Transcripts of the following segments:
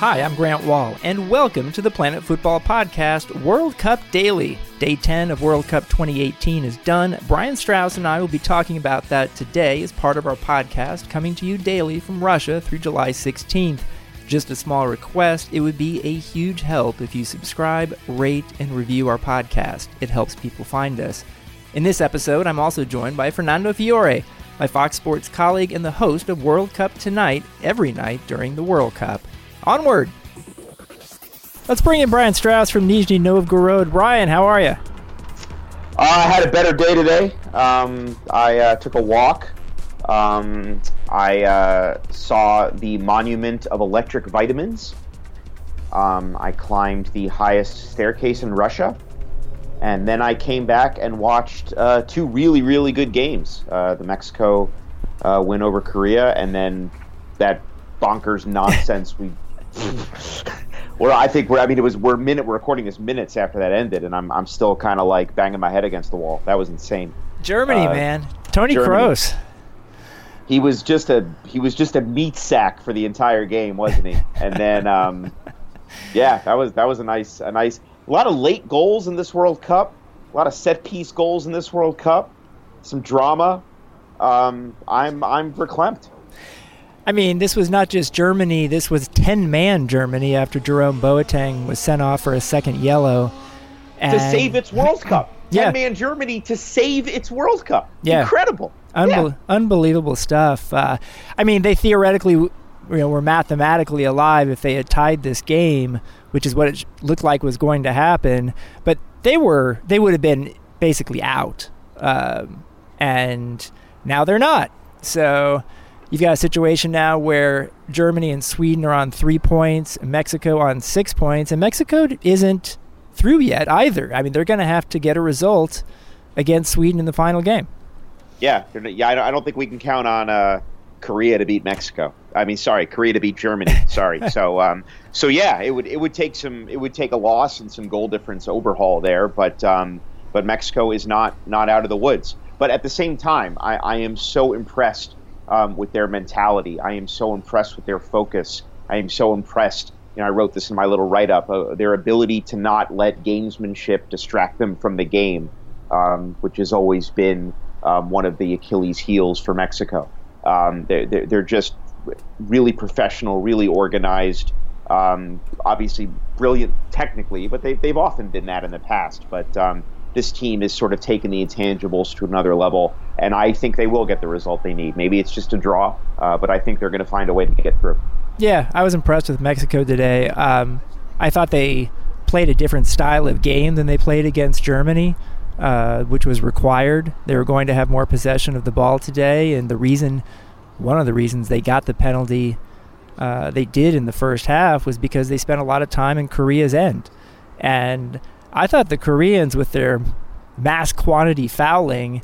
Hi, I'm Grant Wahl, and welcome to the Planet Futbol Podcast World Cup Daily. Day 10 of World Cup 2018 is done. Brian Strauss and I will be talking about that today as part of our podcast, coming to you daily from Russia through July 16th. Just a small request it would be a huge help if you subscribe, rate, and review our podcast. It helps people find us. In this episode, I'm also joined by Fernando Fiore, my Fox Sports colleague and the host of World Cup Tonight every night during the World Cup. Onward! Let's bring in Brian Strauss from Nizhny Novgorod. Brian, how are you? Uh, I had a better day today. Um, I uh, took a walk. Um, I uh, saw the monument of electric vitamins. Um, I climbed the highest staircase in Russia. And then I came back and watched uh, two really, really good games uh, the Mexico uh, win over Korea, and then that bonkers nonsense we well, I think we're. I mean, it was we're minute. We're recording this minutes after that ended, and I'm I'm still kind of like banging my head against the wall. That was insane. Germany, uh, man, Toni Kroos. He was just a he was just a meat sack for the entire game, wasn't he? and then, um, yeah, that was that was a nice a nice a lot of late goals in this World Cup, a lot of set piece goals in this World Cup, some drama. Um, I'm I'm verklempt. I mean, this was not just Germany. This was 10 man Germany after Jerome Boateng was sent off for a second yellow. And to save its World Cup. 10 man Germany to save its World Cup. Yeah. Incredible. Unbe- yeah. Unbelievable stuff. Uh, I mean, they theoretically you know, were mathematically alive if they had tied this game, which is what it looked like was going to happen. But they were, they would have been basically out. Um, and now they're not. So You've got a situation now where Germany and Sweden are on three points, Mexico on six points, and Mexico isn't through yet either. I mean, they're going to have to get a result against Sweden in the final game. Yeah, yeah. I don't think we can count on uh, Korea to beat Mexico. I mean, sorry, Korea to beat Germany. Sorry. so, um, so yeah, it would it would take some it would take a loss and some goal difference overhaul there, but um, but Mexico is not not out of the woods. But at the same time, I, I am so impressed um, with their mentality. I am so impressed with their focus. I am so impressed. You know, I wrote this in my little write-up. Uh, their ability to not let gamesmanship distract them from the game, um, which has always been um, one of the Achilles' heels for Mexico. Um, they're, they're, they're just really professional, really organized. Um, obviously, brilliant technically, but they, they've often been that in the past. But um, this team is sort of taking the intangibles to another level, and I think they will get the result they need. Maybe it's just a draw, uh, but I think they're going to find a way to get through. Yeah, I was impressed with Mexico today. Um, I thought they played a different style of game than they played against Germany, uh, which was required. They were going to have more possession of the ball today, and the reason, one of the reasons they got the penalty uh, they did in the first half was because they spent a lot of time in Korea's end, and I thought the Koreans, with their mass quantity fouling,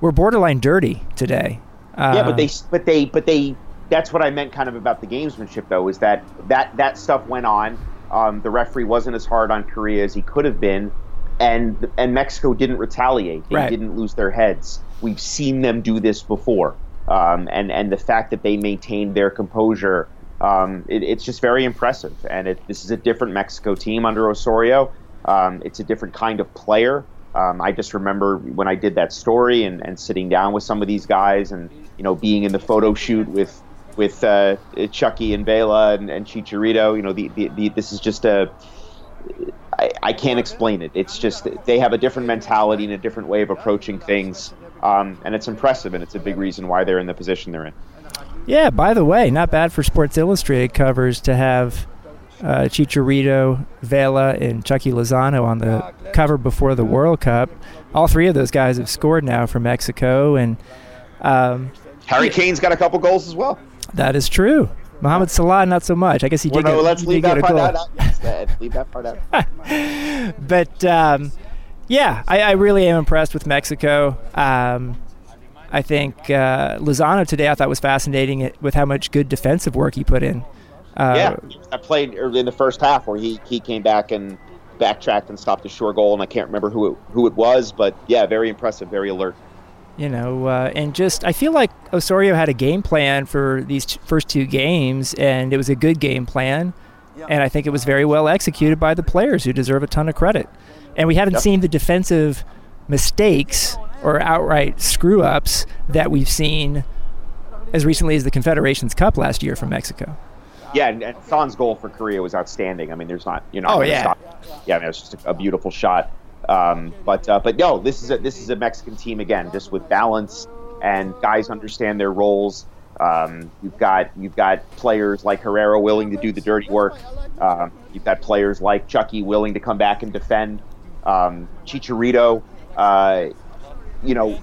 were borderline dirty today. Uh, yeah, but they, but they, but they. That's what I meant, kind of about the gamesmanship, though, is that that that stuff went on. Um, the referee wasn't as hard on Korea as he could have been, and and Mexico didn't retaliate. They right. didn't lose their heads. We've seen them do this before, um, and and the fact that they maintained their composure, um, it, it's just very impressive. And it, this is a different Mexico team under Osorio. Um, it's a different kind of player. Um, I just remember when I did that story and, and sitting down with some of these guys and you know being in the photo shoot with with uh, Chucky and Vela and, and Chicharito. You know, the, the, the, this is just a I, I can't explain it. It's just they have a different mentality and a different way of approaching things, um, and it's impressive, and it's a big reason why they're in the position they're in. Yeah. By the way, not bad for Sports Illustrated covers to have uh, Chicharito, Vela, and Chucky Lozano on the cover before the World Cup. All three of those guys have scored now for Mexico, and um, Harry Kane's got a couple goals as well. That is true. Mohamed Salah, not so much. I guess he did. Well, no, get, let's leave that part out. Yes, leave that part out. but um, yeah, I, I, really am impressed with Mexico. Um, I think uh, Lozano today I thought was fascinating with how much good defensive work he put in. Uh, yeah, I played in the first half where he, he came back and backtracked and stopped a sure goal, and I can't remember who it, who it was, but yeah, very impressive, very alert. You know, uh, and just I feel like Osorio had a game plan for these t- first two games, and it was a good game plan. and I think it was very well executed by the players who deserve a ton of credit. And we haven't yep. seen the defensive mistakes or outright screw ups that we've seen as recently as the Confederations Cup last year from Mexico. Yeah, and, and Son's goal for Korea was outstanding. I mean, there's not, you know, oh yeah, stop. yeah, I mean, it was just a, a beautiful shot. Um, but uh, but no, this is a this is a Mexican team again, just with balance and guys understand their roles. Um, you've got you've got players like Herrera willing to do the dirty work. Um, you've got players like Chucky willing to come back and defend. Um, Chicharito, uh, you know,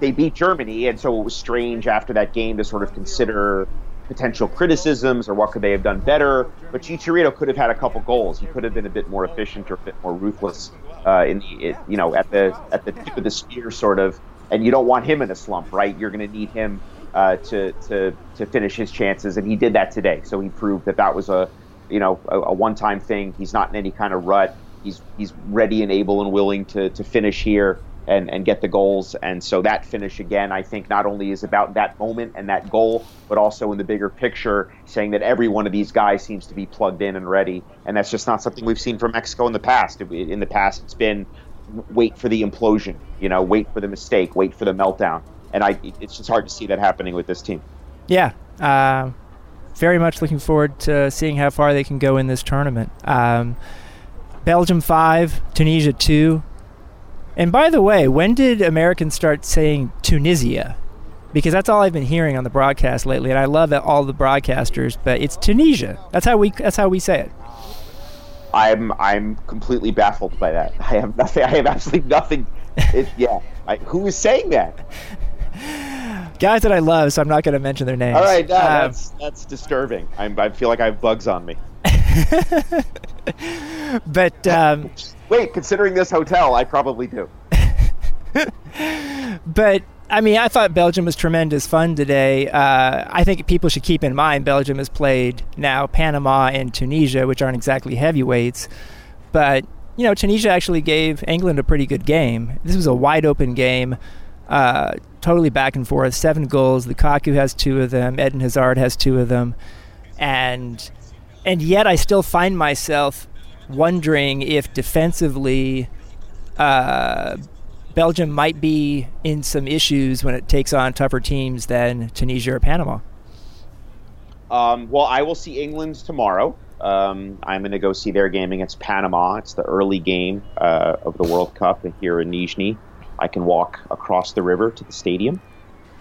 they beat Germany, and so it was strange after that game to sort of consider potential criticisms or what could they have done better. But Chicharito could have had a couple goals. He could have been a bit more efficient or a bit more ruthless uh, in the, you know at the at the tip of the spear, sort of. And you don't want him in a slump, right? You're going to need him uh, to to to finish his chances, and he did that today. So he proved that that was a you know a, a one-time thing. He's not in any kind of rut. He's he's ready and able and willing to to finish here and, and get the goals. And so that finish again, I think not only is about that moment and that goal, but also in the bigger picture, saying that every one of these guys seems to be plugged in and ready. And that's just not something we've seen from Mexico in the past. In the past, it's been wait for the implosion, you know, wait for the mistake, wait for the meltdown. And I, it's just hard to see that happening with this team. Yeah. Uh, very much looking forward to seeing how far they can go in this tournament. Um, Belgium 5, Tunisia 2. And by the way, when did Americans start saying Tunisia? Because that's all I've been hearing on the broadcast lately, and I love all the broadcasters, but it's Tunisia. That's how we that's how we say it. I'm I'm completely baffled by that. I have nothing. I have absolutely nothing. It, yeah, I, who is saying that? Guys that I love, so I'm not going to mention their names. All right, no, um, that's that's disturbing. I'm, I feel like I have bugs on me. but um, wait, considering this hotel, I probably do. but I mean, I thought Belgium was tremendous fun today. Uh, I think people should keep in mind Belgium has played now Panama and Tunisia, which aren't exactly heavyweights, but you know Tunisia actually gave England a pretty good game. This was a wide open game, uh, totally back and forth. Seven goals. Lukaku has two of them. Eden Hazard has two of them, and and yet I still find myself wondering if defensively. Uh, Belgium might be in some issues when it takes on tougher teams than Tunisia or Panama. Um, well, I will see England tomorrow. Um, I'm going to go see their game against Panama. It's the early game uh, of the World Cup here in Nizhny. I can walk across the river to the stadium.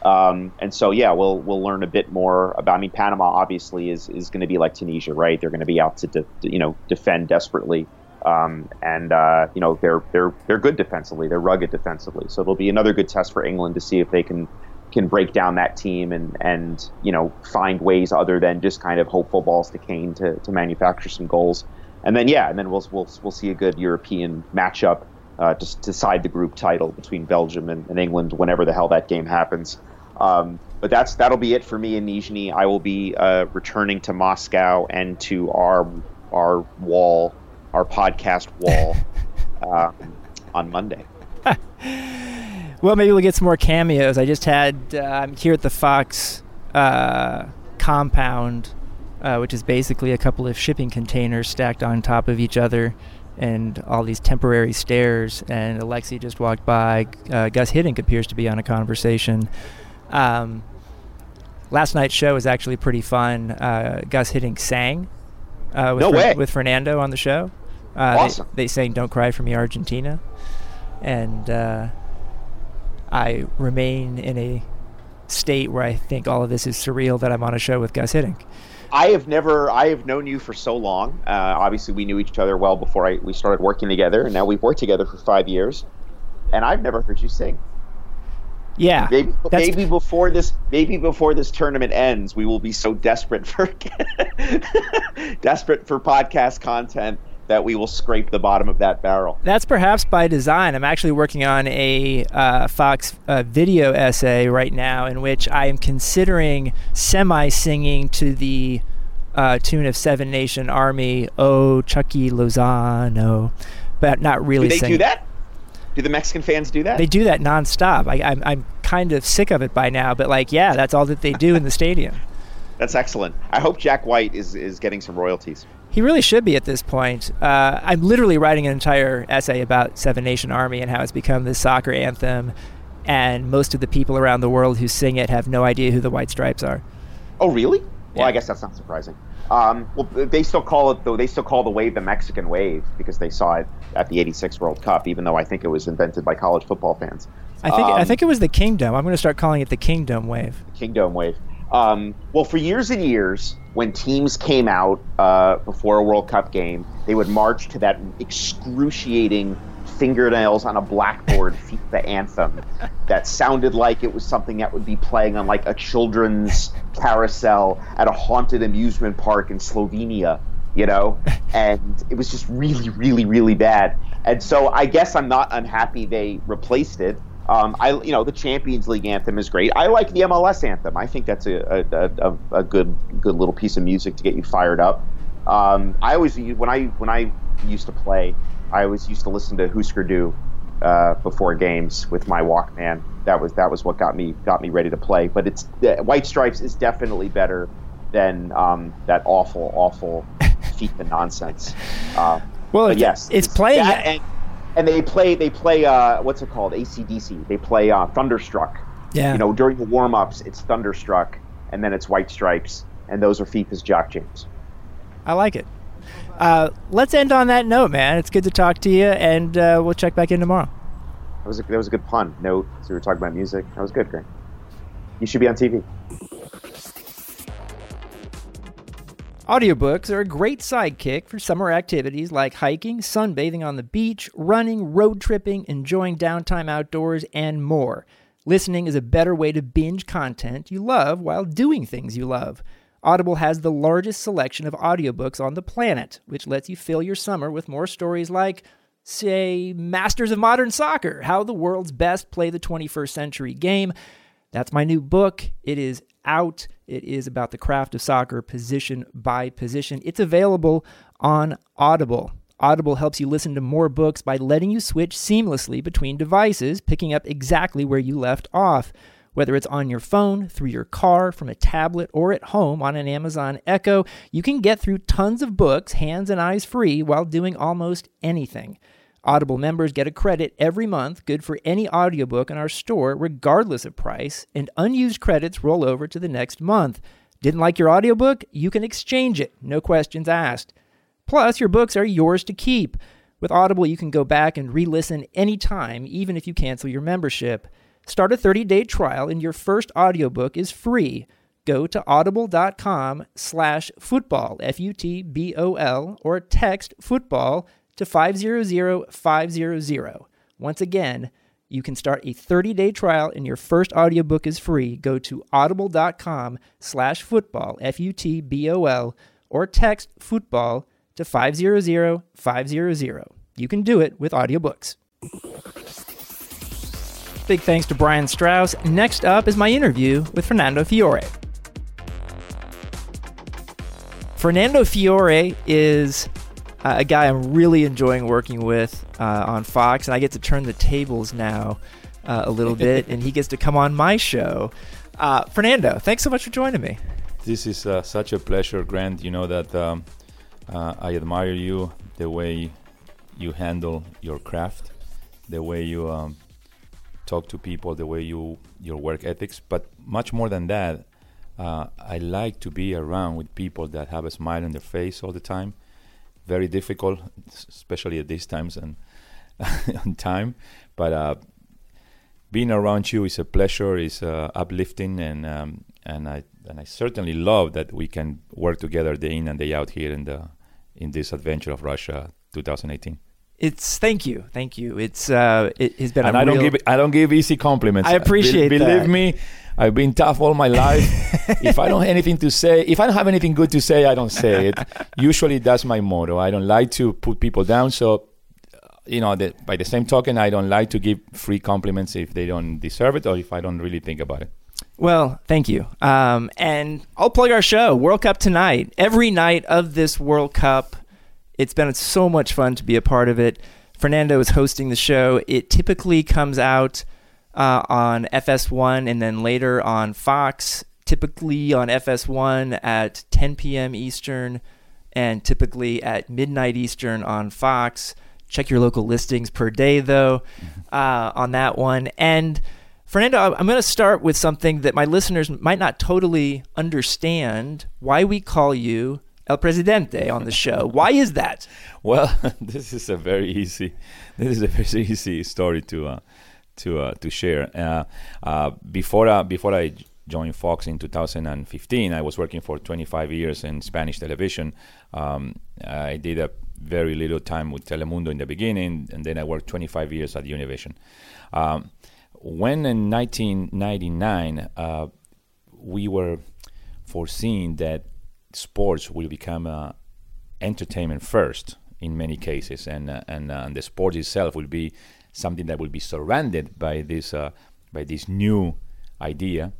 Um, and so, yeah, we'll we'll learn a bit more about. I mean, Panama obviously is is going to be like Tunisia, right? They're going to be out to, de- you know defend desperately. Um, and uh, you know they're they're they're good defensively. They're rugged defensively. So it'll be another good test for England to see if they can can break down that team and and you know find ways other than just kind of hopeful balls to Kane to, to manufacture some goals. And then yeah, and then we'll we'll we'll see a good European matchup uh, to decide the group title between Belgium and, and, England whenever the hell that game happens. Um, but that's that'll be it for me in Nizhny. I will be uh, returning to Moscow and to our our wall our podcast wall uh, on Monday. well, maybe we'll get some more cameos. I just had uh, I'm here at the Fox uh, compound, uh, which is basically a couple of shipping containers stacked on top of each other, and all these temporary stairs. And Alexi just walked by. Uh, Gus Hiddink appears to be on a conversation. Um, last night's show was actually pretty fun. Uh, Gus Hiddink sang uh, with, no way. with Fernando on the show. Uh, awesome. They, they, sang "Don't Cry for Me, Argentina," and uh, I remain in a state where I think all of this is surreal that I'm on a show with Gus Hiddink. I have never. I have known you for so long. Uh, obviously, we knew each other well before I, we started working together, and now we've worked together for five years. And I've never heard you sing. Yeah, maybe, maybe before this, maybe before this tournament ends, we will be so desperate for desperate for podcast content that we will scrape the bottom of that barrel. That's perhaps by design. I'm actually working on a uh, Fox uh, video essay right now in which I am considering semi singing to the uh, tune of Seven Nation Army, Oh Chucky Lozano, but not really do they singing. do that? Do the Mexican fans do that? They do that nonstop. I, I'm, I'm kind of sick of it by now, but like, yeah, that's all that they do in the stadium. That's excellent. I hope Jack White is is getting some royalties. He really should be at this point. Uh, I'm literally writing an entire essay about Seven Nation Army and how it's become this soccer anthem, and most of the people around the world who sing it have no idea who the White Stripes are. Oh, really? Well, yeah. I guess that's not surprising. Um, well, they still call it though. They still call the wave the Mexican wave because they saw it at the '86 World Cup, even though I think it was invented by college football fans. I think um, I think it was the Kingdom. I'm going to start calling it the Kingdom wave. Kingdom wave. Um, well, for years and years, when teams came out uh, before a World Cup game, they would march to that excruciating fingernails on a blackboard FIFA anthem that sounded like it was something that would be playing on like a children's carousel at a haunted amusement park in Slovenia, you know? And it was just really, really, really bad. And so I guess I'm not unhappy they replaced it. Um, I, you know, the Champions League anthem is great. I like the MLS anthem. I think that's a, a, a, a good, good little piece of music to get you fired up. Um, I always, when I, when I used to play, I always used to listen to Hüsker Dü uh, before games with my Walkman. That was, that was what got me, got me ready to play. But it's, uh, White Stripes is definitely better than um, that awful, awful FIFA nonsense. Uh, well, yes, it's, it's playing. And, and they play they play uh, what's it called ACDC. They play uh, Thunderstruck. Yeah. You know, during the warm ups, it's Thunderstruck, and then it's White Stripes, and those are FIFA's Jock Jams. I like it. Uh, let's end on that note, man. It's good to talk to you, and uh, we'll check back in tomorrow. That was a, that was a good pun. Note. So we were talking about music. That was good, Greg. You should be on TV. Audiobooks are a great sidekick for summer activities like hiking, sunbathing on the beach, running, road tripping, enjoying downtime outdoors, and more. Listening is a better way to binge content you love while doing things you love. Audible has the largest selection of audiobooks on the planet, which lets you fill your summer with more stories like, say, Masters of Modern Soccer How the World's Best Play the 21st Century Game. That's my new book. It is out. It is about the craft of soccer, position by position. It's available on Audible. Audible helps you listen to more books by letting you switch seamlessly between devices, picking up exactly where you left off. Whether it's on your phone, through your car, from a tablet, or at home on an Amazon Echo, you can get through tons of books hands and eyes free while doing almost anything. Audible members get a credit every month, good for any audiobook in our store, regardless of price, and unused credits roll over to the next month. Didn't like your audiobook? You can exchange it, no questions asked. Plus, your books are yours to keep. With Audible, you can go back and re listen anytime, even if you cancel your membership. Start a 30 day trial, and your first audiobook is free. Go to audible.com slash futbol, F U T B O L, or text futbol to 500-500. Once again, you can start a 30-day trial and your first audiobook is free. Go to audible.com slash futbol, F-U-T-B-O-L, or text futbol to 500-500. You can do it with audiobooks. Big thanks to Brian Strauss. Next up is my interview with Fernando Fiore. Fernando Fiore is uh, a guy I'm really enjoying working with uh, on Fox, and I get to turn the tables now uh, a little bit, and he gets to come on my show. Uh, Fernando, thanks so much for joining me. This is uh, such a pleasure, Grant. You know that um, uh, I admire you, the way you handle your craft, the way you um, talk to people, the way you your work ethics. But much more than that, I like to be around with people that have a smile on their face all the time very difficult, especially at these times and on time. But uh, being around you is a pleasure, is uh, uplifting, and um, and I and I certainly love that we can work together day in and day out here in the in this adventure of Russia 2018 it's thank you, thank you. It's uh, it has been. And I real... don't give I don't give easy compliments. I appreciate Be- Believe that. me, I've been tough all my life. if I don't have anything to say, if I don't have anything good to say, I don't say it. Usually, that's my motto. I don't like to put people down. So, uh, you know, the, by the same token, I don't like to give free compliments if they don't deserve it or if I don't really think about it. Well, thank you. Um, and I'll plug our show, World Cup Tonight. Every night of this World Cup, it's been so much fun to be a part of it. Fernando is hosting the show. It typically comes out uh, on FS1 and then later on Fox typically on FS1 at 10 p.m. Eastern and typically at midnight Eastern on Fox. Check your local listings per day, though, uh, on that one. And Fernando, I'm going to start with something that my listeners might not totally understand why we call you El Presidente on the show. Why is that? Well, this is a very easy, this is a very easy story to uh, to uh, to share. Uh, uh before uh, before I joined Fox in 2015, I was working for 25 years in Spanish television. Um, I did a very little time with Telemundo in the beginning, and then I worked 25 years at Univision. Um, when in 1999 uh, we were foreseeing that sports will become uh, entertainment first in many cases, and uh, and, uh, and the sport itself will be something that will be surrounded by this uh, by this new idea.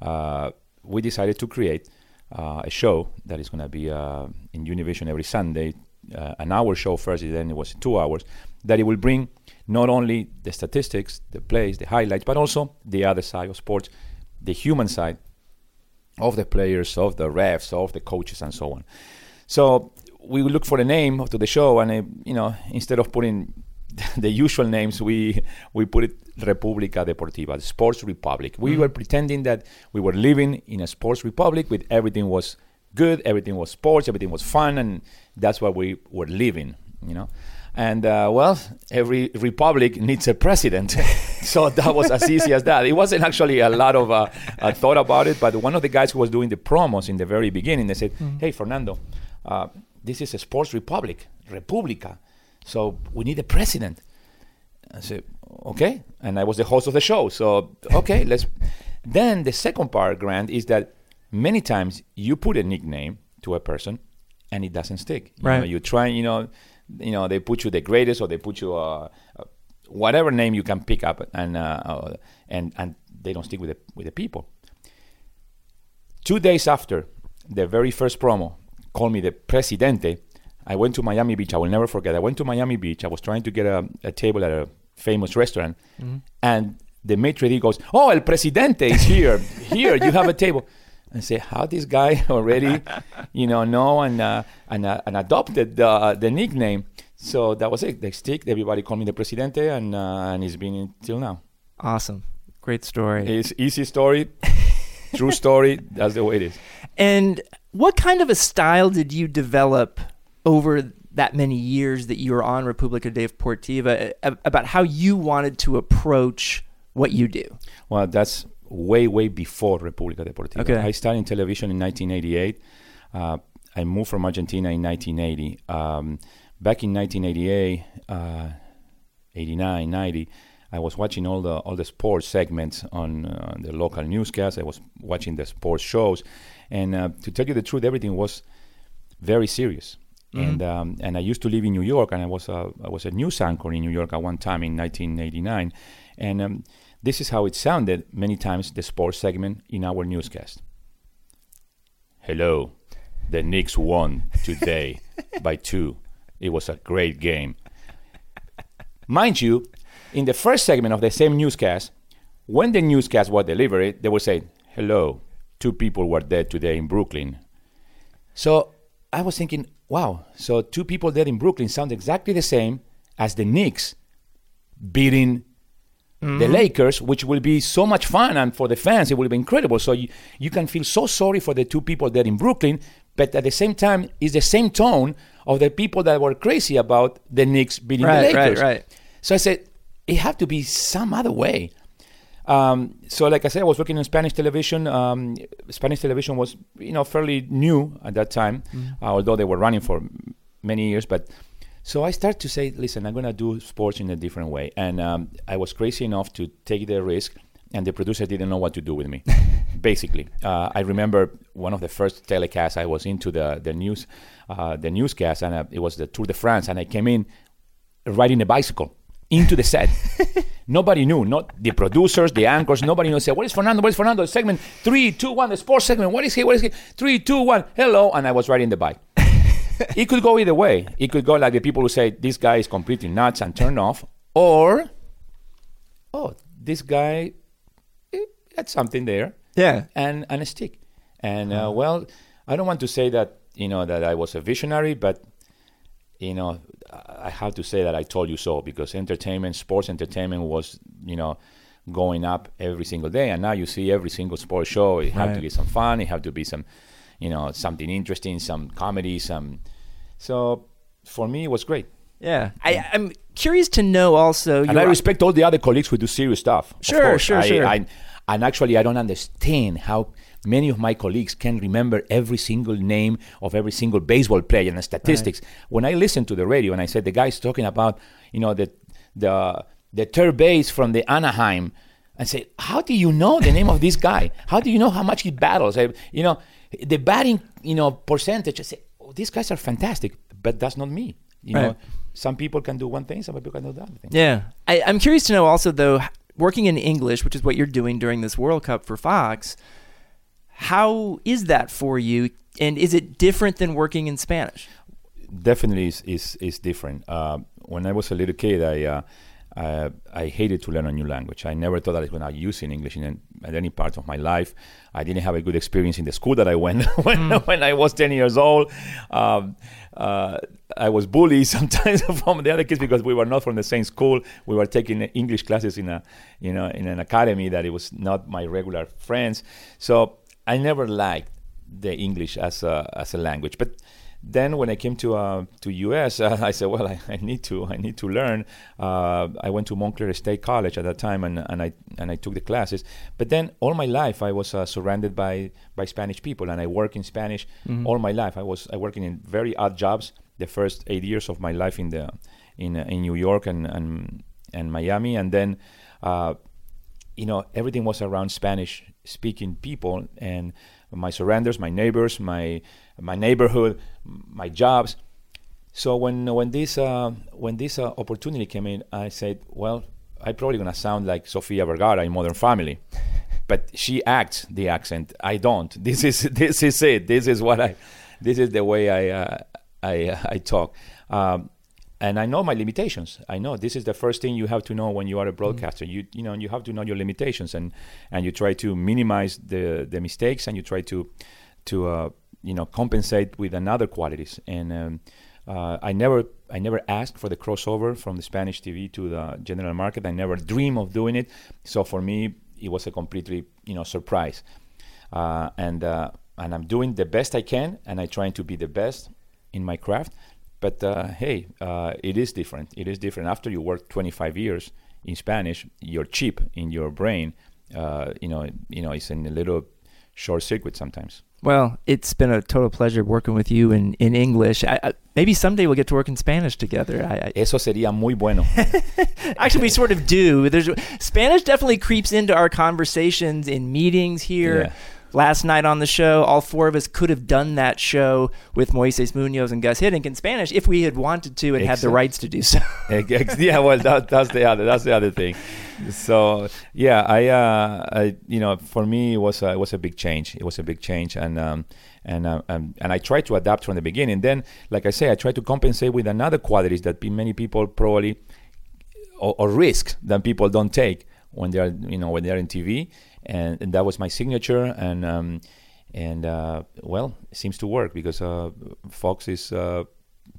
Uh, we decided to create a show that is going to be in Univision every Sunday, an hour show first, then it was two hours. That it will bring not only the statistics, the plays, the highlights, but also the other side of sports, the human side of the players, of the refs, of the coaches, and so on. So we look for a name to the show, and uh, you know, instead of putting the usual names, we we put it República Deportiva, Sports Republic. We mm-hmm. were pretending that we were living in a sports republic, with everything was good, everything was sports, everything was fun, and that's what we were living. You know. And uh, well, every republic needs a president. so that was as easy as that. It wasn't actually a lot of uh, uh, thought about it, but one of the guys who was doing the promos in the very beginning, they said, mm-hmm. "Hey, Fernando, uh, this is a sports republic, República. So we need a president." I said, "Okay," and I was the host of the show. So okay, let's. Then the second part, Grant, is that many times you put a nickname to a person, and it doesn't stick. You right. Know, you try, you know you know they put you the greatest or they put you uh, uh, whatever name you can pick up and uh, uh, and and they don't stick with the with the people. Two days after the very first promo, called me the presidente. I went to Miami Beach. I will never forget. I went to Miami Beach. I was trying to get a, a table at a famous restaurant, mm-hmm. and the maitre d' goes, "Oh, el presidente is here. here, you have a table." and say how this guy already, you know, know and uh, and, uh, and adopted the the nickname. So that was it. They stick. Everybody called me the Presidente, and uh, and it's been until now. Awesome, great story. It's easy story, true story. That's the way it is. And what kind of a style did you develop over that many years that you were on Republica de Deportiva about how you wanted to approach what you do? Well, that's way, way before República Deportiva. Okay. I started in television in 1988. Uh, I moved from Argentina in 1980. Um, back in 1988, uh, 89, 90, I was watching all the all the sports segments on uh, the local newscast. I was watching the sports shows, and uh, to tell you the truth, everything was very serious. Mm-hmm. And um, and I used to live in New York, and I was a I was a news anchor in New York at one time in 1989, and um, this is how it sounded many times, the sports segment in our newscast. Hello, the Knicks won today by two. It was a great game. Mind you, in the first segment of the same newscast, when the newscast was delivered, they would say, Hello, two people were dead today in Brooklyn. So I was thinking, wow, so two people dead in Brooklyn sound exactly the same as the Knicks beating Mm-hmm. the Lakers, which will be so much fun, and for the fans, it will be incredible. So you, you can feel so sorry for the two people there in Brooklyn, but at the same time, it's the same tone of the people that were crazy about the Knicks beating right, the Lakers. Right, right. So I said, it had to be some other way. Um, so, like I said, I was working in Spanish television. Um, Spanish television was, you know, fairly new at that time, mm-hmm. uh, although they were running for many years. But so I started to say, listen, I'm going to do sports in a different way. And um, I was crazy enough to take the risk, and the producer didn't know what to do with me, basically. Uh, I remember one of the first telecasts I was into the, the news, uh, the newscast, and uh, it was the Tour de France, and I came in riding a bicycle into the set. nobody knew, not the producers, the anchors, nobody knew. Said, "What is Fernando? What is Fernando?" Segment three, two, one. The sports segment. What is he? What is he? Three, two, one. Hello, and I was riding the bike. it could go either way. It could go like the people who say this guy is completely nuts and turn off, or oh, this guy had something there. Yeah, and and a stick. And uh, well, I don't want to say that you know that I was a visionary, but you know, I have to say that I told you so because entertainment, sports entertainment, was you know going up every single day, and now you see every single sports show. It have to be some fun. It have to be some, you know, something interesting, some comedy, some. So for me, it was great. Yeah, I, I'm curious to know also. and I respect all the other colleagues who do serious stuff. Sure, course. sure, I, sure. I, and actually, I don't understand how many of my colleagues can remember every single name of every single baseball player and the statistics. When I listen to the radio and I said the guy's talking about, you know, the the the third base from the Anaheim, I say, how do you know the name of this guy? How do you know how much he battles? I, you know, the batting, you know, percentage. I say, oh, these guys are fantastic, but that's not me. You know, some people can do one thing, some people can do the other thing. Yeah, I, I'm curious to know also though, working in English, which is what you're doing during this World Cup for Fox. How is that for you, and is it different than working in Spanish? definitely is is, is different. Uh, when I was a little kid, I uh, uh, I hated to learn a new language. I never thought that I was going to use in English in at any part of my life. I didn't have a good experience in the school that I went when when I was ten years old. Um, uh, I was bullied sometimes from the other kids because we were not from the same school. We were taking English classes in a you know in an academy that it was not my regular friends. So I never liked the English as a as a language, but then when I came to uh, to US, uh, I said, well, I, I need to I need to learn. Uh, I went to Montclair State College at that time, and, and I and I took the classes. But then all my life, I was uh, surrounded by by Spanish people, and I work in Spanish all my life. I was I working in very odd jobs. The first eight years of my life in the in uh, in New York and and, and Miami, and then. Uh, you know, everything was around Spanish speaking people and my surrenders, my neighbors, my my neighborhood, my jobs. So when when this uh, when this uh, opportunity came in, I said, well, I'm probably gonna sound like Sofia Vergara in Modern Family, but she acts the accent. I don't. This is this is it. This is what I. This is the way I uh, I uh, I talk. Um, and I know my limitations. I know this is the first thing you have to know when you are a broadcaster. You you know you have to know your limitations and and you try to minimize the the mistakes and you try to to uh, you know compensate with another qualities. And um, uh, I never I never asked for the crossover from the Spanish TV to the general market. I never dream of doing it. So for me, it was a completely you know surprise. Uh, and uh, and I'm doing the best I can, and I'm trying to be the best in my craft. But uh, hey, uh, it is different. It is different. After you work 25 years in Spanish, your chip in your brain, uh, you know, you know, it's in a little short circuit sometimes. Well, it's been a total pleasure working with you in, in English. I, I, maybe someday we'll get to work in Spanish together. I, Eso sería muy bueno. Actually, we sort of do. There's Spanish definitely creeps into our conversations in meetings here. Yeah. Last night on the show, all four of us could have done that show with Moises Munoz and Gus Hiddink in Spanish if we had wanted to and had the rights to do so. Yeah, well, that, that's the other. That's the other thing. So yeah, I, uh, I you know, for me, it was a, it was a big change. It was a big change, and um, and uh, um, and I tried to adapt from the beginning. Then, like I say, I tried to compensate with another qualities that many people probably or, or risk that people don't take when they're you know when they're in TV, and, and that was my signature. And um, and uh, well, it seems to work because uh, Fox is. Uh,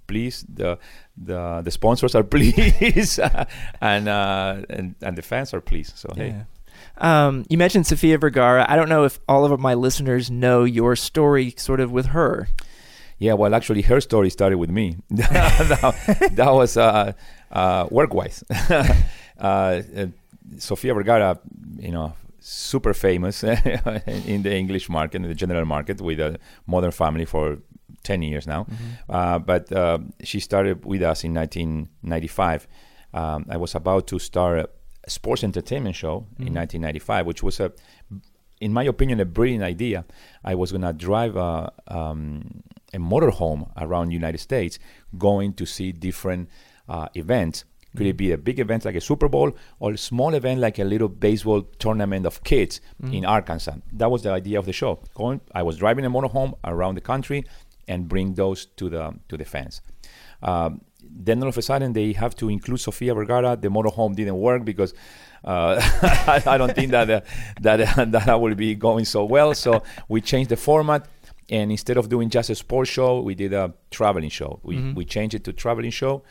pleased the the the sponsors are pleased and uh and, and the fans are pleased so hey Um, you mentioned Sofia Vergara. I don't know if all of my listeners know your story sort of with her. Yeah, well, actually, her story started with me. that, that was uh, uh, work-wise. Sofia Vergara, you know, super famous in the English market, in the general market, with a Modern Family for 10 years now. Uh, but uh, she started with us in 1995. Um, I was about to start a sports entertainment show in 1995, which was a in my opinion, a brilliant idea. I was going to drive a, um, a motorhome around the United States, going to see different uh, events. Could it be a big event like a Super Bowl or a small event like a little baseball tournament of kids in Arkansas? That was the idea of the show. Going, I was driving a motorhome around the country and bring those to the to the fans. Um, then all of a sudden they have to include Sofia Vergara. The motorhome didn't work because uh, I, I don't think that uh, that uh, that will be going so well. So we changed the format, and instead of doing just a sports show, we did a traveling show. We Mm-hmm. we changed it to traveling show,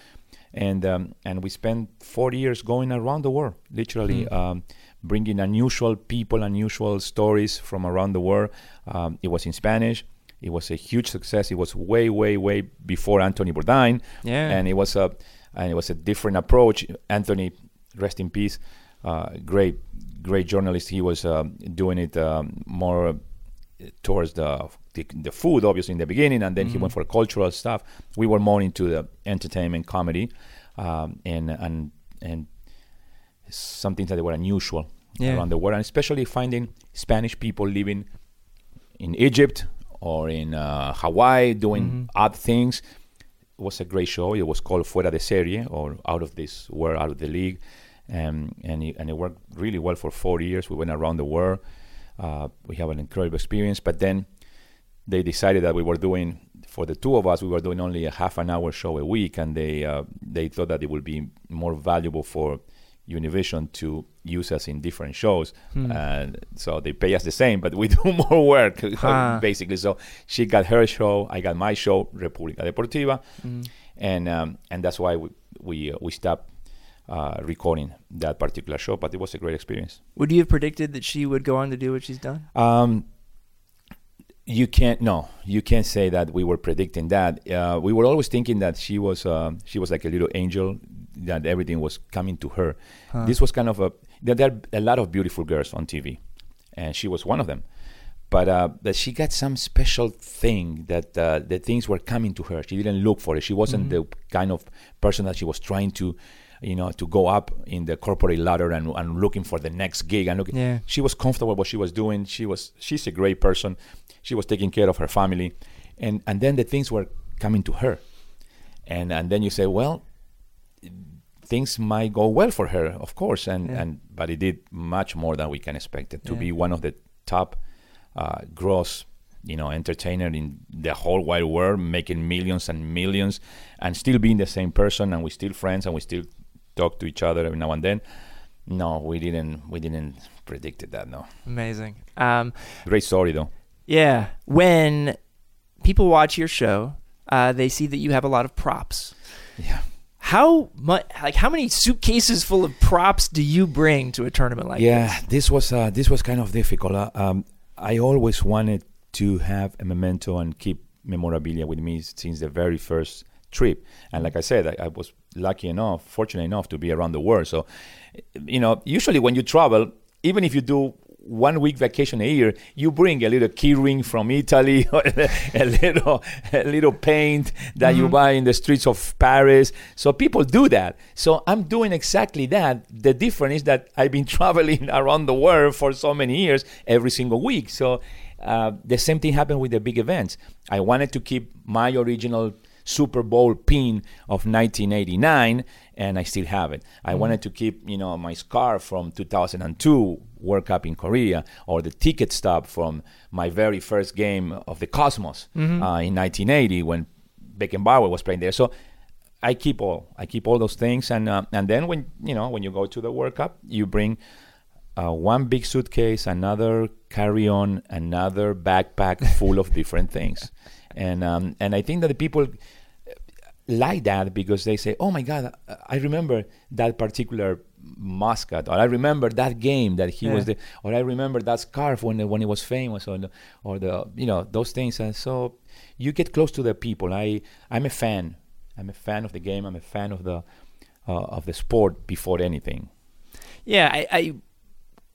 and um, and we spent four years going around the world, literally. Mm. Um, bringing unusual people, unusual stories from around the world. Um, it was in Spanish. It was a huge success. It was way, way, way before Anthony Bourdain, Yeah. and it was a and it was a different approach. Anthony, rest in peace, uh, great, great journalist. He was um, doing it um, more towards the, the the food, obviously in the beginning, and then he went for cultural stuff. We were more into the entertainment, comedy, um, and and and some things that were unusual Yeah. around the world, and especially finding Spanish people living in Egypt or in uh, Hawaii doing odd things. It was a great show. It was called Fuera de Serie or Out of This World, Out of the League, um, and it, and it worked really well for four years. We went around the world. Uh, we have an incredible experience, but then they decided that we were doing for the two of us we were doing only a half an hour show a week and they uh, they thought that it would be more valuable for Univision to use us in different shows. And so they pay us the same but we do more work Ah. basically. So she got her show I got my show República Deportiva. And um, and that's why we we, uh, we stopped uh, recording that particular show but it was a great experience. Would you have predicted that she would go on to do what she's done? um, you can't no you can't say that we were predicting that. Uh, we were always thinking that she was uh, she was like a little angel that everything was coming to her. This was kind of a there, there are a lot of beautiful girls on tv and she was one of them. But uh, that she got some special thing that uh, the things were coming to her. She didn't look for it. She wasn't the kind of person that she was trying to you know to go up in the corporate ladder and, and looking for the next gig and looking Yeah. she was comfortable with what she was doing she was she's a great person she was taking care of her family and and then the things were coming to her and and then you say well things might go well for her of course and Yeah. and but it did much more than we can expect it to Yeah. be one of the top uh, gross you know entertainer in the whole wide world making millions and millions and still being the same person and we still friends and we still talk to each other every now and then no we didn't we didn't predicted that no Amazing. Um, great story though yeah. When people watch your show, uh, they see that you have a lot of props. yeah How much? Like, how many suitcases full of props do you bring to a tournament like yeah this was uh, this was kind of difficult uh, um, i always wanted to have a memento and keep memorabilia with me since the very first trip and like i said I, I was lucky enough fortunate enough to be around the world so you know usually when you travel even if you do one week vacation a year, you bring a little key ring from Italy, a little a little paint that you buy in the streets of Paris. So people do that. So I'm doing exactly that. The difference is that I've been traveling around the world for so many years, every single week. So uh, the same thing happened with the big events. I wanted to keep my original Super Bowl pin of 1989, and I still have it. I wanted to keep, you know, my scarf from 2002 World Cup in Korea, or the ticket stub from my very first game of the Cosmos uh, in 1980 when Beckenbauer was playing there. So I keep all, I keep all those things, and uh, and then when you know when you go to the World Cup, you bring uh, one big suitcase, another carry-on, another backpack full of different things, and um, and I think that the people like that because they say, "Oh my God, I remember that particular mascot, or I remember that game that he was the, or I remember that scarf when when he was famous, or the, or the you know those things." And so you get close to the people. I I'm a fan. I'm a fan of the game. I'm a fan of the uh, of the sport before anything. Yeah, I, I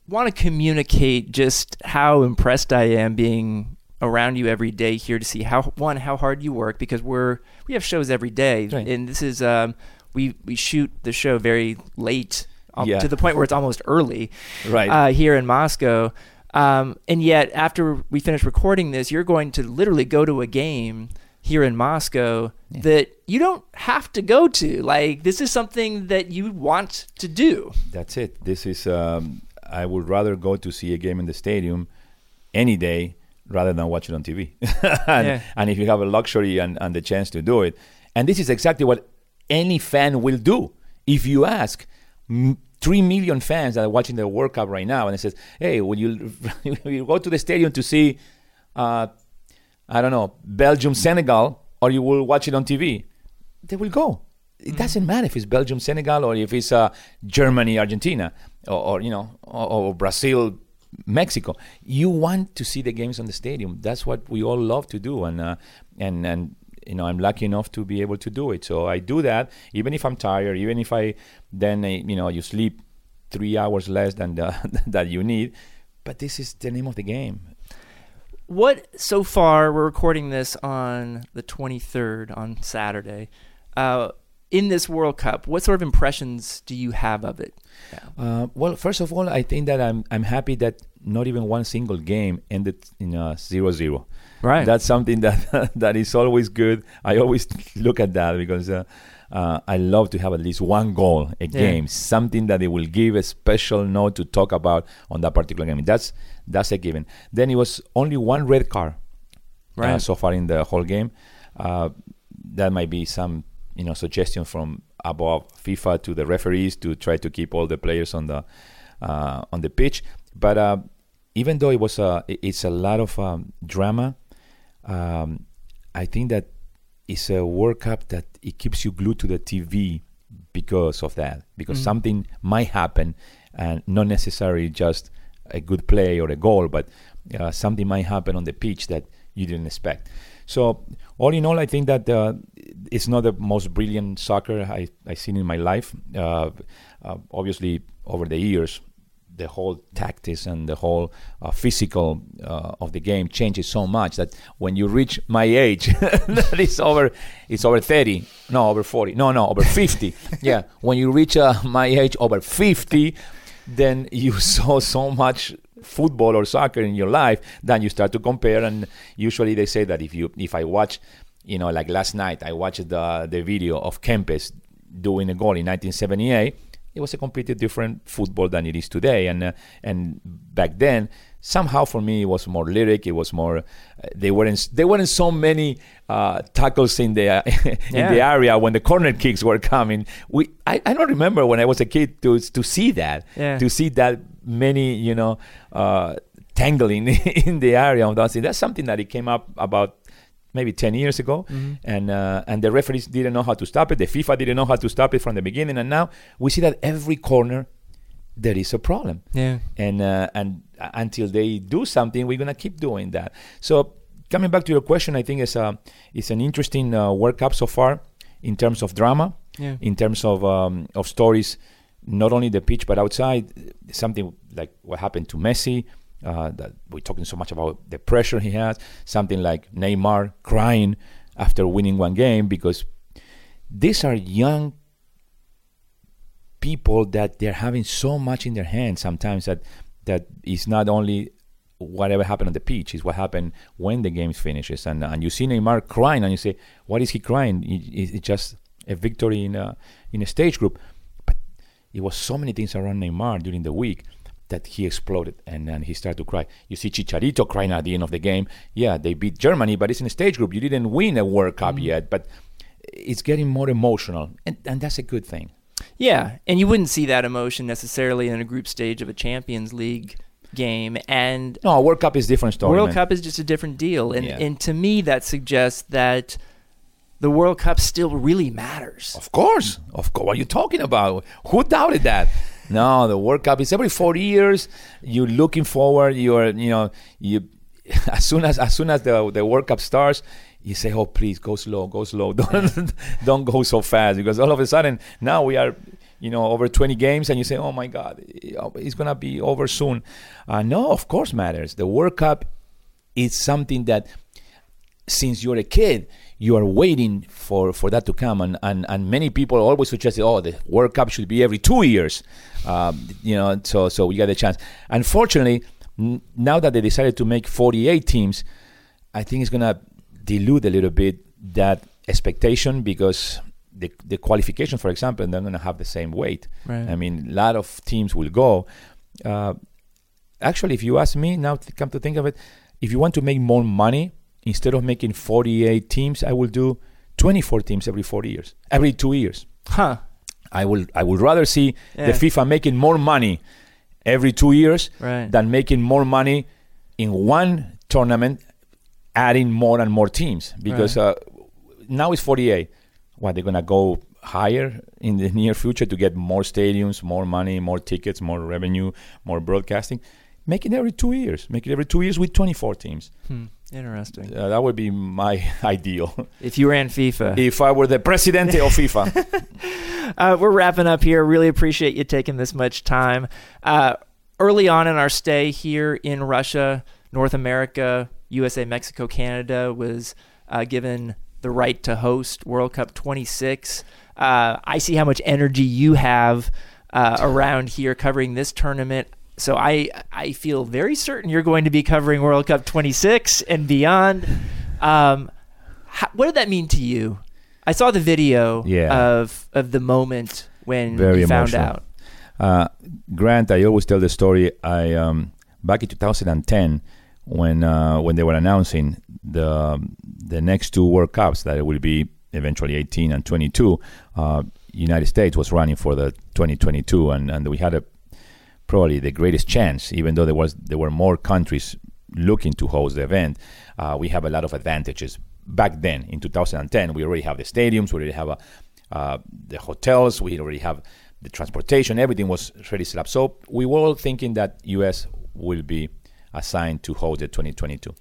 want to communicate just how impressed I am being around you every day here to see how one how hard you work because we're we have shows every day Right. and this is um we we shoot the show very late um, Yeah. to the point where it's almost early Right. uh, here in Moscow um, and yet after we finish recording this you're going to literally go to a game here in Moscow Yeah. that you don't have to go to like this is something that you want to do That's it. This is. Um, I would rather go to see a game in the stadium any day rather than watch it on TV. and, Yeah. and if you have a luxury and, and the chance to do it, and this is exactly what any fan will do. If you ask m- three million fans that are watching the World Cup right now, and it says, "Hey, will you, will you go to the stadium to see, uh, I don't know, Belgium Senegal, or you will watch it on TV?" They will go. It doesn't matter if it's Belgium Senegal or if it's uh, Germany Argentina or, or you know or, or Brazil Mexico. You want to see the games on the stadium. That's what we all love to do, and uh, and and you know I'm lucky enough to be able to do it. So I do that, even if I'm tired, even if I then uh, you know you sleep three hours less than the, that you need. But this is the name of the game. What so far? We're recording this on the 23rd on Saturday. Uh, in this World Cup, what sort of impressions do you have of it? Uh, well, first of all, I think that I'm I'm happy that not even one single game ended in a zero-zero. Right. That's something that that is always good. I always look at that because uh, uh, I love to have at least one goal a game, something that it will give a special note to talk about on that particular game. That's that's a given. Then it was only one red card uh, Right. so far in the whole game. Uh, that might be some you know suggestion from above FIFA to the referees to try to keep all the players on the uh, on the pitch. But uh, even though it was a, it's a lot of um, drama, um, I think that it's a World Cup that it keeps you glued to the TV because of that. Because Mhm. something might happen, and not necessarily just a good play or a goal, but uh, something might happen on the pitch that you didn't expect. So all in all, I think that uh, it's not the most brilliant soccer I, I've seen in my life. Uh, uh, obviously, over the years, the whole tactics and the whole uh, physical uh, of the game changes so much that when you reach my age, that is over, it's over 30, no, over 40, no, no, over 50. yeah, when you reach uh, my age, over 50, then you saw so much football or soccer in your life then you start to compare and usually they say that if you if i watch you know like last night i watched the the video of kempes doing a goal in 1978 it was a completely different football than it is today and uh, and back then somehow for me it was more lyric it was more uh, they weren't there weren't so many uh, tackles in the in Yeah. the area when the corner kicks were coming we I, I don't remember when i was a kid to to see that Yeah. to see that many you know uh, tangling in the area of dancing that's something that it came up about maybe 10 years ago Mhm. and uh, and the referees didn't know how to stop it the fifa didn't know how to stop it from the beginning and now we see that every corner there is a problem Yeah. and uh, and uh, until they do something we're gonna keep doing that so coming back to your question i think it's a it's an interesting uh, world cup so far in terms of drama Yeah. in terms of um, of stories not only the pitch but outside something like what happened to messi uh, that we're talking so much about the pressure he has something like neymar crying after winning one game because these are young people that they're having so much in their hands sometimes that that is not only whatever happened on the pitch is what happened when the game finishes. And and you see Neymar crying and you say what is he crying? It- it- it's just a victory in a in a stage group it was so many things around Neymar during the week that he exploded and then he started to cry. You see Chicharito crying at the end of the game. Yeah, they beat Germany, but it's in a stage group. You didn't win a World Cup mm. yet, but it's getting more emotional, and, and that's a good thing. Yeah, and you wouldn't see that emotion necessarily in a group stage of a Champions League game. And No, a World Cup is different story. World man. Cup is just a different deal. And Yeah. and to me, that suggests that the World Cup still really matters. Of course, of course. What are you talking about? Who doubted that? No, the World Cup is every four years. You're looking forward. You're, you know, you as soon as as soon as the the World Cup starts, you say, "Oh, please go slow, go slow. Don't don't go so fast." Because all of a sudden now we are, you know, over 20 games, and you say, "Oh my God, it's gonna be over soon." Uh, no, of course matters. The World Cup is something that since you're a kid, you are waiting for, for that to come. And, and, and many people always suggest, oh, the World Cup should be every two years. Um, you know, so, so we got a chance. Unfortunately, n- now that they decided to make 48 teams, I think it's going to dilute a little bit that expectation because the, the qualification, for example, they're going to have the same weight. Right. I mean, a lot of teams will go. Uh, actually, if you ask me now, to come to think of it, if you want to make more money, instead of making 48 teams, I will do 24 teams every four years, every two years. Huh. I will I would rather see Yeah. the FIFA making more money every two years Right. than making more money in one tournament, adding more and more teams. Because uh, now it's 48. What they're gonna go higher in the near future to get more stadiums, more money, more tickets, more revenue, more broadcasting. Make it every two years. Make it every two years with 24 teams. Hmm. Interesting. Uh, that would be my ideal. If you ran FIFA. if I were the presidente of FIFA. Uh, we're wrapping up here. Really appreciate you taking this much time. Uh, early on in our stay here in Russia, North America, USA, Mexico, Canada was uh, given the right to host World Cup 26. Uh, I see how much energy you have uh, around here covering this tournament. So I I feel very certain you're going to be covering World Cup 26 and beyond. Um, how, what did that mean to you? I saw the video Yeah. of of the moment when Very you found emotional. out. Uh, Grant, I always tell the story. I um, back in 2010 when uh, when they were announcing the the next two World Cups that it will be eventually 18 and 22. Uh, United States was running for the 2022, and, and we had a probably the greatest chance, even though there was there were more countries looking to host the event. Uh, we have a lot of advantages back then. In 2010, we already have the stadiums, we already have a, uh, the hotels, we already have the transportation. Everything was ready set up. So we were all thinking that U.S. will be assigned to host the 2022.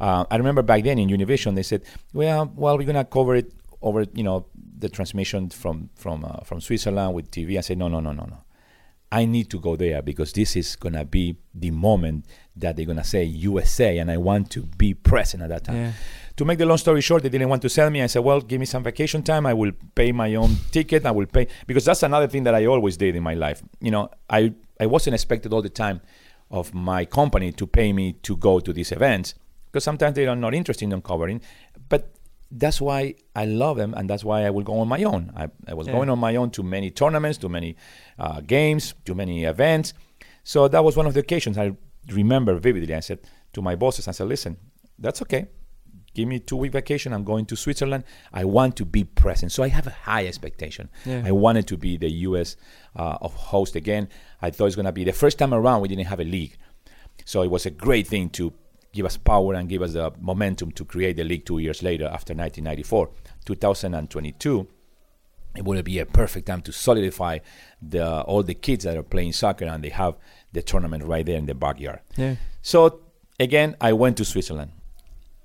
Uh, I remember back then in Univision they said, "Well, well, we're gonna cover it over, you know, the transmission from from uh, from Switzerland with TV." I said, "No, no, no, no, no." I need to go there because this is gonna be the moment that they're gonna say USA, and I want to be present at that time. Yeah. To make the long story short, they didn't want to sell me. I said, "Well, give me some vacation time. I will pay my own ticket. I will pay because that's another thing that I always did in my life. You know, I I wasn't expected all the time of my company to pay me to go to these events because sometimes they are not interested in covering, but that's why I love them, and that's why I will go on my own. I, I was Yeah. going on my own to many tournaments, to many uh, games, to many events. So that was one of the occasions I remember vividly. I said to my bosses, I said, "Listen, that's okay. Give me two week vacation. I'm going to Switzerland. I want to be present. So I have a high expectation. Yeah. I wanted to be the U.S. Uh, of host again. I thought it's going to be the first time around we didn't have a league. So it was a great thing to give us power and give us the momentum to create the league two years later after 1994. 2022, it will be a perfect time to solidify the all the kids that are playing soccer and they have the tournament right there in the backyard. Yeah. So again, I went to Switzerland,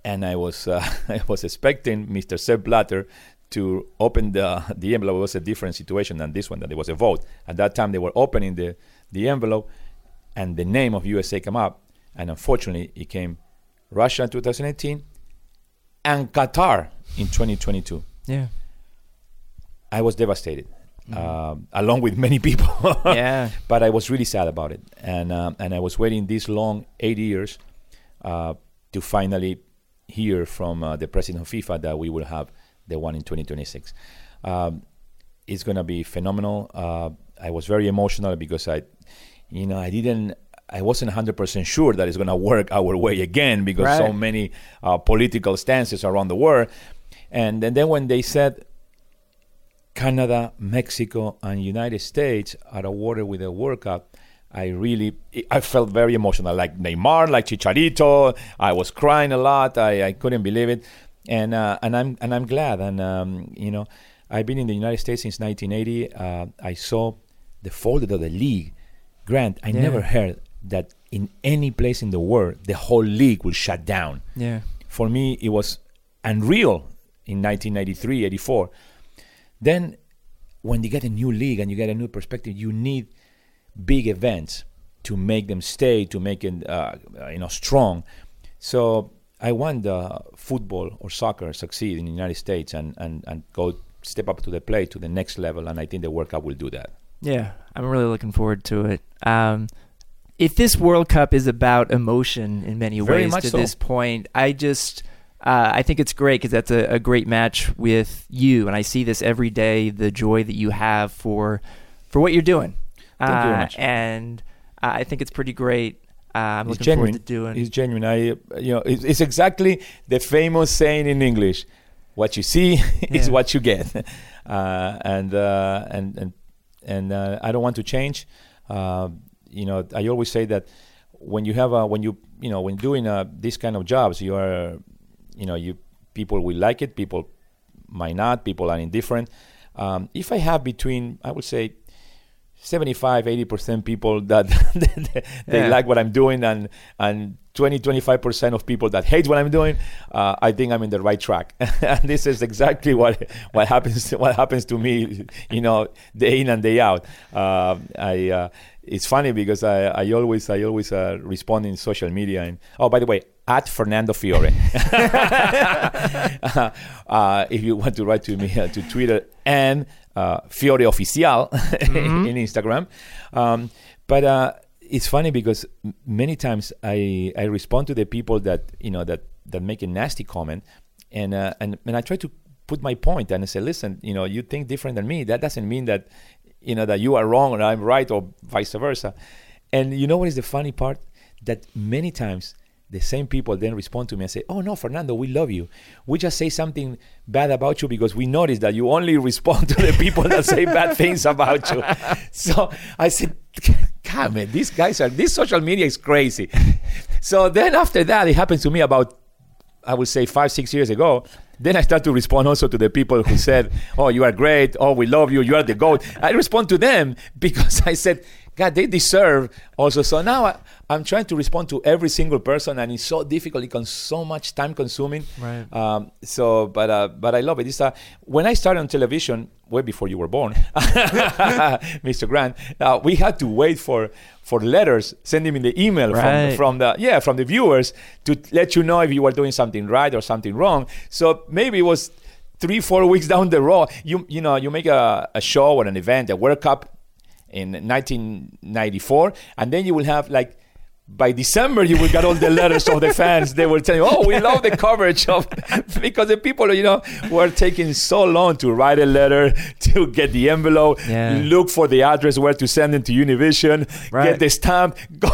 and I was uh, I was expecting Mr. Sepp Blatter to open the the envelope. It was a different situation than this one. That there was a vote at that time. They were opening the the envelope, and the name of USA came up, and unfortunately, it came Russia in 2018 and Qatar in 2022. Yeah. I was devastated, um, along with many people. Yeah. but I was really sad about it, and um, and I was waiting this long eight years uh, to finally hear from uh, the president of FIFA that we will have the one in 2026. Um, it's gonna be phenomenal. Uh, I was very emotional because I, you know, I didn't. I wasn't 100% sure that it's going to work our way again because so many uh, political stances around the world. And, and then when they said Canada, Mexico, and United States are awarded with a World Cup, I really, I felt very emotional, like Neymar, like Chicharito. I was crying a lot. I, I couldn't believe it, and uh, and I'm and I'm glad. And um, you know, I've been in the United States since 1980. Uh, I saw the folded of the league. Grant, I Yeah. never heard that in any place in the world the whole league will shut down Yeah. for me it was unreal in 1993 84 then when you get a new league and you get a new perspective you need big events to make them stay to make it uh, you know strong so i want the football or soccer succeed in the united states and, and, and go step up to the plate to the next level and i think the world cup will do that Yeah, I'm really looking forward to it. Um, if this World Cup is about emotion in many Very ways to so. this point, I just uh, I think it's great because that's a, a great match with you, and I see this every day. The joy that you have for for what you're doing, Thank you very Uh, much. and uh, I think it's pretty great. Uh, I'm It's looking genuine. forward to doing. It's genuine. I, you know, it's, it's exactly the famous saying in English: what you see is what you get, uh, and uh, and and and uh, I don't want to change. Uh, you know, I always say that when you have a when you you know when doing uh, these kind of jobs, you are you know you people will like it, people might not, people are indifferent. Um, if I have between, I would say 75 80% people that they Yeah. like what i'm doing and and 20 25% of people that hate what i'm doing uh, i think i'm in the right track and this is exactly what what happens what happens to me you know day in and day out uh, i uh, it's funny because I, I always I always uh, respond in social media and oh by the way at Fernando Fiore uh, if you want to write to me uh, to Twitter and uh, Fiore Oficial in Instagram. Um, but uh, it's funny because many times I, I respond to the people that you know that, that make a nasty comment, and uh, and and I try to put my point and I say, listen, you know, you think different than me. That doesn't mean that you know that you are wrong or I'm right or vice versa. And you know what is the funny part? That many times the same people then respond to me and say, "Oh no, Fernando, we love you. We just say something bad about you because we notice that you only respond to the people that say bad things about you." So I said, "God, man, these guys are this social media is crazy." So then after that, it happened to me about I would say five, six years ago. Then I start to respond also to the people who said, "Oh, you are great. Oh, we love you. You are the goat." I respond to them because I said, "God, they deserve also." So now I, I'm trying to respond to every single person, and it's so difficult. It becomes so much time consuming. Right. Um, so, but uh, but I love it. It's, uh, when I started on television, way before you were born, Mr. Grant, uh, we had to wait for for letters, send sending in the email Right. from from the yeah from the viewers to let you know if you were doing something right or something wrong. So maybe it was three four weeks down the road. You you know you make a, a show or an event, a World Cup in 1994, and then you will have like. By December, you will get all the letters of the fans. They will tell you, "Oh, we love the coverage of," because the people, you know, were taking so long to write a letter, to get the envelope, Yeah. look for the address where to send it to Univision, Right. get the stamp, go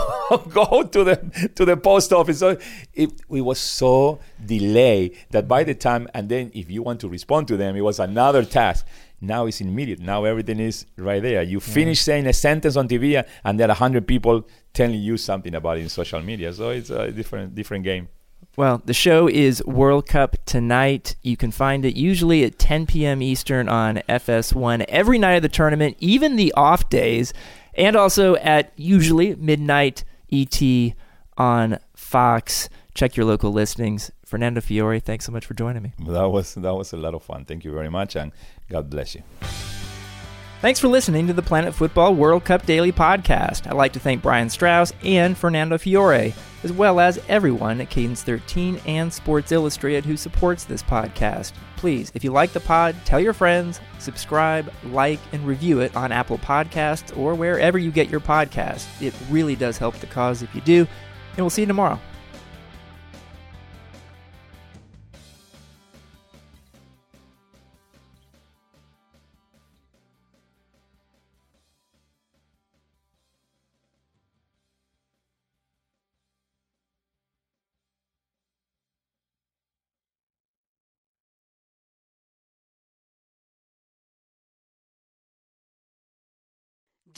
go to the to the post office. So it, it was so delayed that by the time and then if you want to respond to them, it was another task. Now it's immediate. Now everything is right there. You finish saying a sentence on TV, uh, and there are hundred people telling you something about it in social media. So it's a different different game. Well, the show is World Cup Tonight. You can find it usually at 10 p.m. Eastern on FS1 every night of the tournament, even the off days, and also at usually midnight ET on Fox. Check your local listings. Fernando Fiore, thanks so much for joining me. That was that was a lot of fun. Thank you very much, and God bless you. Thanks for listening to the Planet Futbol World Cup Daily Podcast. I'd like to thank Brian Straus and Fernando Fiore, as well as everyone at Cadence 13 and Sports Illustrated who supports this podcast. Please, if you like the pod, tell your friends, subscribe, like, and review it on Apple Podcasts or wherever you get your podcasts. It really does help the cause if you do, and we'll see you tomorrow.